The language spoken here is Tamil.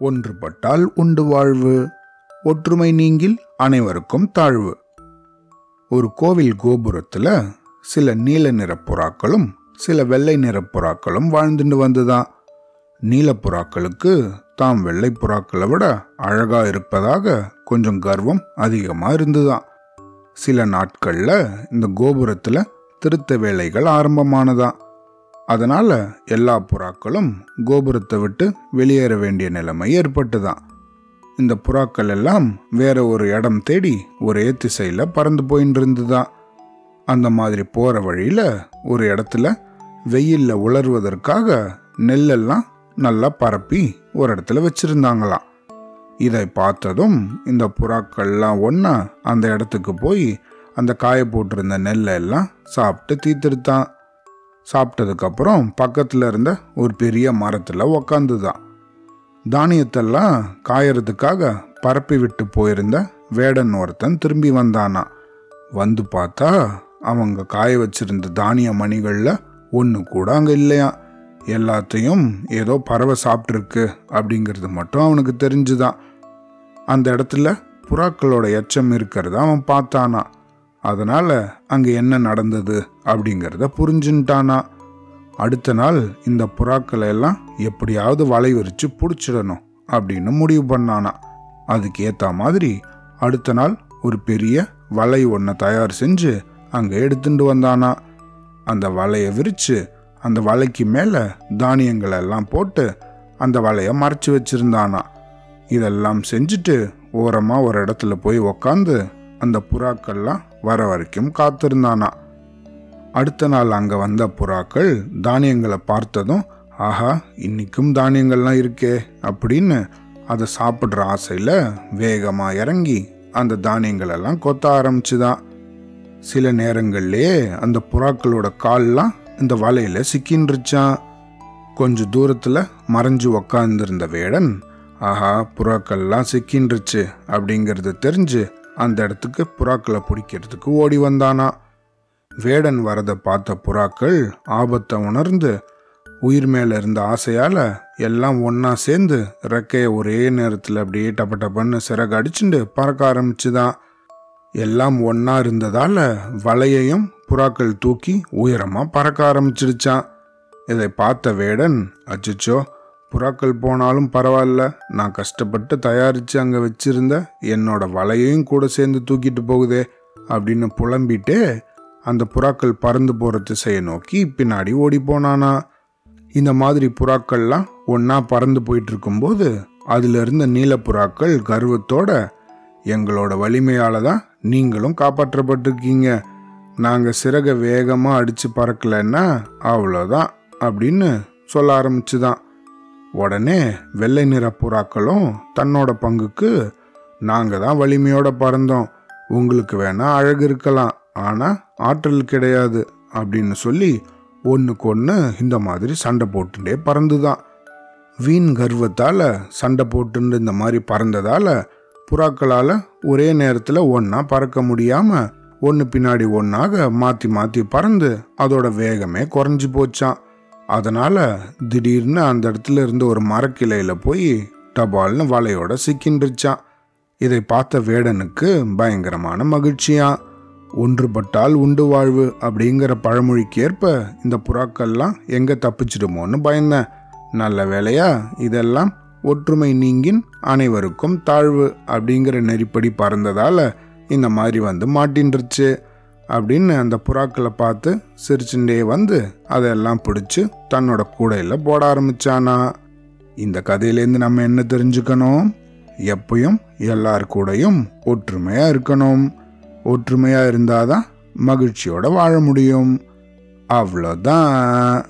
ஒன்றுபட்டால் உண்டு வாழ்வு. ஒற்றுமை நீங்கில் அனைவருக்கும் தாழ்வு. ஒரு கோவில் கோபுரத்துல சில நீல நிற புறாக்களும் சில வெள்ளை நிற புறாக்களும் வாழ்ந்துட்டு வந்துதான் நீல புறாக்களுக்கு தாம் வெள்ளை புறாக்களை விட அழகா இருப்பதாக கொஞ்சம் கர்வம் அதிகமா இருந்துதான் சில நாட்கள்ல இந்த கோபுரத்துல திருத்த வேலைகள் ஆரம்பமானதான் அதனால் எல்லா புறாக்களும் கோபுரத்தை விட்டு வெளியேற வேண்டிய நிலைமை ஏற்பட்டுதான். இந்த புறாக்கள் எல்லாம் வேற ஒரு இடம் தேடி ஒரே திசையில் பறந்து போயின்னு இருந்துதான் அந்த மாதிரி போகிற வழியில் ஒரு இடத்துல வெயில்ல உலர்வதற்காக நெல்லெல்லாம் நல்லா பரப்பி ஒரு இடத்துல வச்சுருந்தாங்களாம். இதை பார்த்ததும் இந்த புறாக்கள்லாம் ஒன்றா அந்த இடத்துக்கு போய் அந்த காய போட்டிருந்த நெல்லை எல்லாம் சாப்பிட்டு தீர்த்துடுத்தான் சாப்பிட்டதுக்கப்புறம் பக்கத்தில் இருந்த ஒரு பெரிய மரத்தில் உக்காந்துதான். தானியத்தெல்லாம் காயறதுக்காக பரப்பி விட்டு போயிருந்த வேடன் ஒருத்தன் திரும்பி வந்தானா. வந்து பார்த்தா அவங்க காய வச்சிருந்த தானிய மணிகளில் ஒன்று கூட அங்கே இல்லையா. எல்லாத்தையும் ஏதோ பறவை சாப்பிட்ருக்கு அப்படிங்கிறது மட்டும் அவனுக்கு தெரிஞ்சுதான். அந்த இடத்துல புறாக்களோட எச்சம் இருக்கிறத அவன் பார்த்தானா. அதனால் அங்கே என்ன நடந்தது அப்படிங்கிறத புரிஞ்சுட்டானா அடுத்த நாள் இந்த புறாக்களை எல்லாம் எப்படியாவது வலை விரித்து பிடிச்சிடணும் அப்படின்னு முடிவு பண்ணானா. அதுக்கு மாதிரி அடுத்த நாள் ஒரு பெரிய வலை ஒன்றை தயார் செஞ்சு அங்கே எடுத்துட்டு வந்தானா. அந்த வலையை விரித்து அந்த வலைக்கு மேலே தானியங்களை எல்லாம் போட்டு அந்த வலையை மறைச்சி வச்சிருந்தானா. இதெல்லாம் செஞ்சுட்டு ஓரமாக ஒரு இடத்துல போய் உக்காந்து அந்த புறாக்கள்லாம் வர வரைக்கும் காத்திருந்தானா. அடுத்த நாள் அங்கே வந்த புறாக்கள் தானியங்களை பார்த்ததும் ஆஹா இன்னைக்கும் தானியங்கள்லாம் இருக்கே அப்படின்னு அதை சாப்பிட்ற ஆசையில் வேகமாக இறங்கி அந்த தானியங்களெல்லாம் கொத்த ஆரம்பிச்சுதான் சில நேரங்கள்லேயே அந்த புறாக்களோட கால்லாம் இந்த வலையில் சிக்கின்றுச்சான் கொஞ்ச தூரத்தில் மறைஞ்சு உக்காந்துருந்த வேடன் ஆஹா புறாக்கள்லாம் சிக்கின்றுச்சு அப்படிங்கிறது தெரிஞ்சு அந்த இடத்துக்கு புறாக்களை பிடிக்கிறதுக்கு ஓடி வந்தானா. வேடன் வரதை பார்த்த புறாக்கள் ஆபத்தை உணர்ந்து உயிர் மேலே இருந்த ஆசையால் எல்லாம் ஒன்றா சேர்ந்து ரெக்கையை ஒரே நேரத்தில் அப்படியே டப்ப டப்பன்னு சிறகு அடிச்சுண்டு பறக்க ஆரம்பிச்சுதான். எல்லாம் ஒன்றா இருந்ததால் வலையையும் புறாக்கள் தூக்கி உயரமாக பறக்க ஆரம்பிச்சிடுச்சான் இதை பார்த்த வேடன் அச்சிச்சோ புறாக்கள் போனாலும் பரவாயில்ல. நான் கஷ்டப்பட்டு தயாரித்து அங்கே வச்சிருந்த என்னோட வலையையும் கூட சேர்ந்து தூக்கிட்டு போகுதே அப்படின்னு புலம்பிட்டே அந்த புறாக்கள் பறந்து போகிற திசையை நோக்கி பின்னாடி ஓடி போனானா. இந்த மாதிரி புறாக்கள்லாம் ஒன்றா பறந்து போயிட்டு இருக்கும்போது அதுல இருந்த நீல புறாக்கள் கர்வத்தோட எங்களோட வலிமையால் தான் நீங்களும் காப்பாற்றப்பட்டிருக்கீங்க. நாங்கள் சிறகை வேகமாக அடித்து பறக்கலைன்னா அவ்வளோதான் அப்படின்னு சொல்ல ஆரம்பிச்சுதான். உடனே வெள்ளை நிற புறாக்களும் தன்னோட பங்குக்கு நாங்கள் தான் வலிமையோட பறந்தோம். உங்களுக்கு வேணா அழகு இருக்கலாம் ஆனால் ஆற்றல் கிடையாது அப்படின்னு சொல்லி ஒன்றுக்கு ஒன்று இந்த மாதிரி சண்டை போட்டுட்டே பறந்துதான். வீண் கர்வத்தால் சண்டை போட்டுன்னு இந்த மாதிரி பறந்ததால் புறாக்களால் ஒரே நேரத்தில் ஒன்றா பறக்க முடியாமல் ஒன்று பின்னாடி ஒன்றாக மாற்றி மாற்றி பறந்து அதோட வேகமே குறைஞ்சி போச்சான் அதனால் திடீர்னு அந்த இடத்துல இருந்து ஒரு மரக்கிளையில் போய் டபால்னு வலையோட சிக்கின்றுச்சான். இதை பார்த்த வேடனுக்கு பயங்கரமான மகிழ்ச்சியான் ஒன்றுபட்டால் உண்டு வாழ்வு அப்படிங்கிற பழமொழிக்கு ஏற்ப இந்த புறாக்கள்லாம் எங்கே தப்பிச்சிடுமோன்னு பயந்தேன். நல்ல வேலையா இதெல்லாம் ஒற்றுமை நீங்கின் அனைவருக்கும் தாழ்வு அப்படிங்கிற நெறிப்படி பறந்ததால் இந்த மாதிரி வந்து மாட்டின்றுச்சு. அப்படின்னு அந்த புறாக்களை பார்த்து சிரிச்சுட்டே வந்து அதெல்லாம் பிடிச்சி தன்னோட கூடையில் போட ஆரம்பிச்சானா. இந்த கதையிலேருந்து நம்ம என்ன தெரிஞ்சுக்கணும்? எப்பயும் எல்லார் கூடயும் ஒற்றுமையாக இருக்கணும். ஒற்றுமையா இருந்தாதான் மகிழ்ச்சியோட வாழ முடியும். அவ்வளோதான்.